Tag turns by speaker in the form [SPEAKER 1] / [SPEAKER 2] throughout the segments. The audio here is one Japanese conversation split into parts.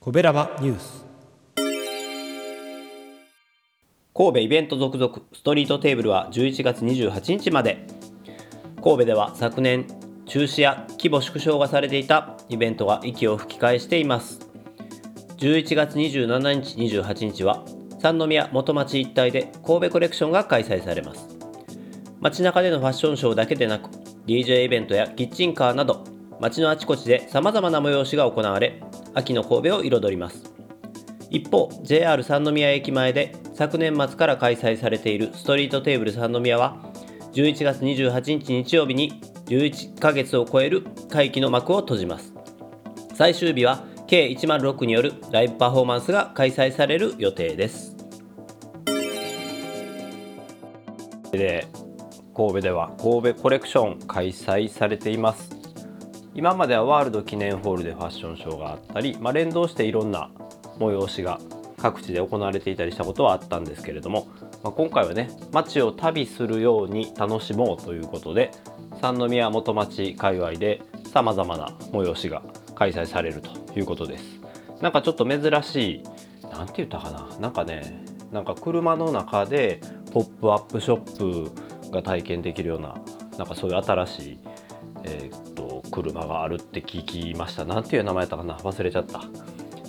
[SPEAKER 1] コベラバニュース。
[SPEAKER 2] 神戸イベント続々ストリートテーブルは11月28日まで。神戸では昨年中止や規模縮小がされていたイベントが息を吹き返しています。11月27日28日は三宮元町一帯で神戸コレクションが開催されます。街中でのファッションショーだけでなく DJ イベントやキッチンカーなど街のあちこちで様々な催しが行われ秋の神戸を彩ります。一方 JR 三宮駅前で昨年末から開催されているストリートテーブル三宮は11月28日日曜日に11ヶ月を超える会期の幕を閉じます。最終日は計106によるライブパフォーマンスが開催される予定です。神戸では神戸コレクション開催されています。今まではワールド記念ホールでファッションショーがあったり、まあ、連動していろんな催しが各地で行われていたりしたことはあったんですけれども、まあ、今回はね街を旅するように楽しもうということで三宮元町界隈でさまざまな催しが開催されるということです。なんかちょっと珍しい何て言ったかななんかねなんか車の中でポップアップショップが体験できるようななんかそういう新しい、えー、っと車があるって聞きました。何ていう名前やったかな？忘れちゃった。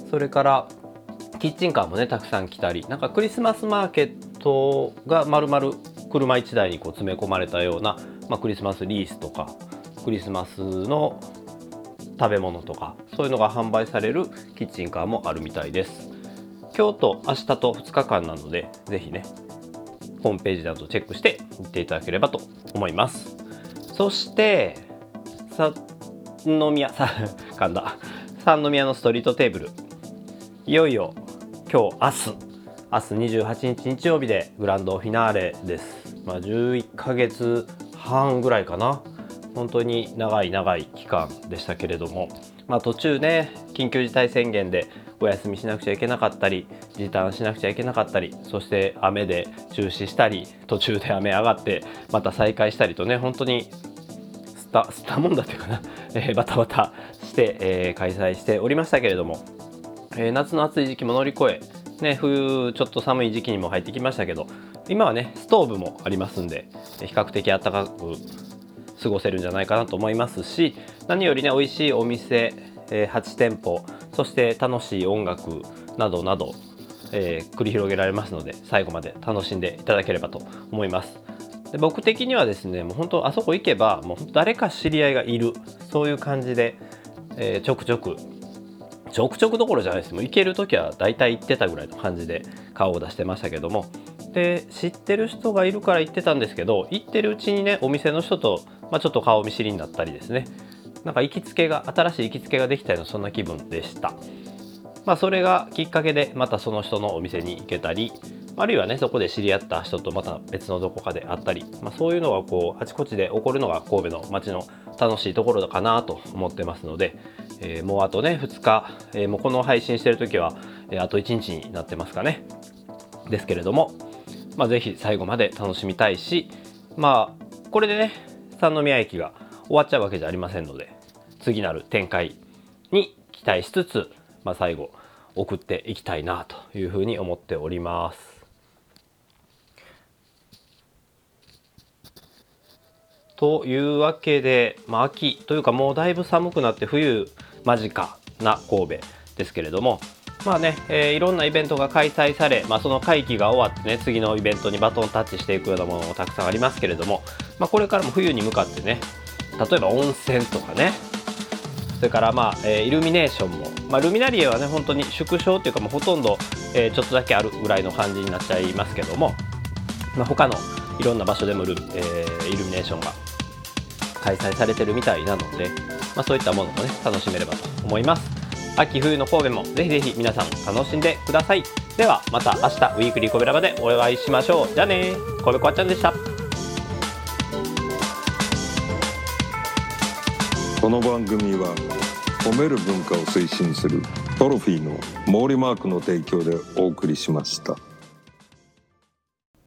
[SPEAKER 2] それからキッチンカーもねたくさん来たりなんかクリスマスマーケットがまるまる車1台にこう詰め込まれたような、まあ、クリスマスリースとかクリスマスの食べ物とかそういうのが販売されるキッチンカーもあるみたいです。今日と明日と2日間なので是非ねホームページなどチェックして行っていただければと思います。そして三宮さ 神田三宮のストリートテーブル。いよいよ今日明日。明日28日日曜日でグランドフィナーレです、まあ、11ヶ月半ぐらいかな。本当に長い長い期間でしたけれども、まあ、途中ね緊急事態宣言でお休みしなくちゃいけなかったり時短しなくちゃいけなかったりそして雨で中止したり途中で雨上がってまた再開したりとね本当にスタスタもんだっていうかな、えー、バタバタして、えー、開催しておりましたけれども、えー、夏の暑い時期も乗り越えね、冬ちょっと寒い時期にも入ってきましたけど今はねストーブもありますんで比較的暖かく過ごせるんじゃないかなと思いますし何よりね美味しいお店、えー、8店舗そして楽しい音楽などなど、えー、繰り広げられますので最後まで楽しんでいただければと思います。で僕的にはですねもう本当あそこ行けばもう誰か知り合いがいるそういう感じで、えー、ちょくちょくちょくちょくどころじゃないですもう行ける時は大体行ってたぐらいの感じで顔を出してましたけどもで知ってる人がいるから行ってたんですけど行ってるうちにねお店の人とまあ、ちょっと顔見知りになったりですね。なんか行きつけが新しい行きつけができたようなそんな気分でした。まあそれがきっかけでまたその人のお店に行けたりあるいはねそこで知り合った人とまた別のどこかで会ったり、まあ、そういうのがこうあちこちで起こるのが神戸の街の楽しいところかなと思ってますので、えー、もうあとね2日、えー、もうこの配信してる時は、えー、あと1日になってますかね。ですけれども、まあ、ぜひ最後まで楽しみたいしまあこれでね三宮駅が終わっちゃうわけじゃありませんので次なる展開に期待しつつ、まあ、最後送っていきたいなというふうに思っております。というわけで、まあ、秋というかもうだいぶ寒くなって冬間近な神戸ですけれどもまあね、えー、いろんなイベントが開催され、まあ、その会期が終わってね次のイベントにバトンタッチしていくようなものもたくさんありますけれども、まあ、これからも冬に向かってね例えば温泉とかねそれからまあ、えー、イルミネーションも、まあ、ルミナリエはね本当に縮小っていうかもうほとんど、えー、ちょっとだけあるぐらいの感じになっちゃいますけども、まあ、他のいろんな場所でもル、えー、イルミネーションが開催されてるみたいなので、まあ、そういったものもね楽しめればと思います。秋冬の神戸もぜひぜひ皆さん楽しんでください。ではまた明日ウィークリーコベラバでお会いしましょう。じゃあね神戸こわちゃんでした。
[SPEAKER 3] この番組は褒める文化を推進するトロフィーの毛利マークの提供でお送りしました。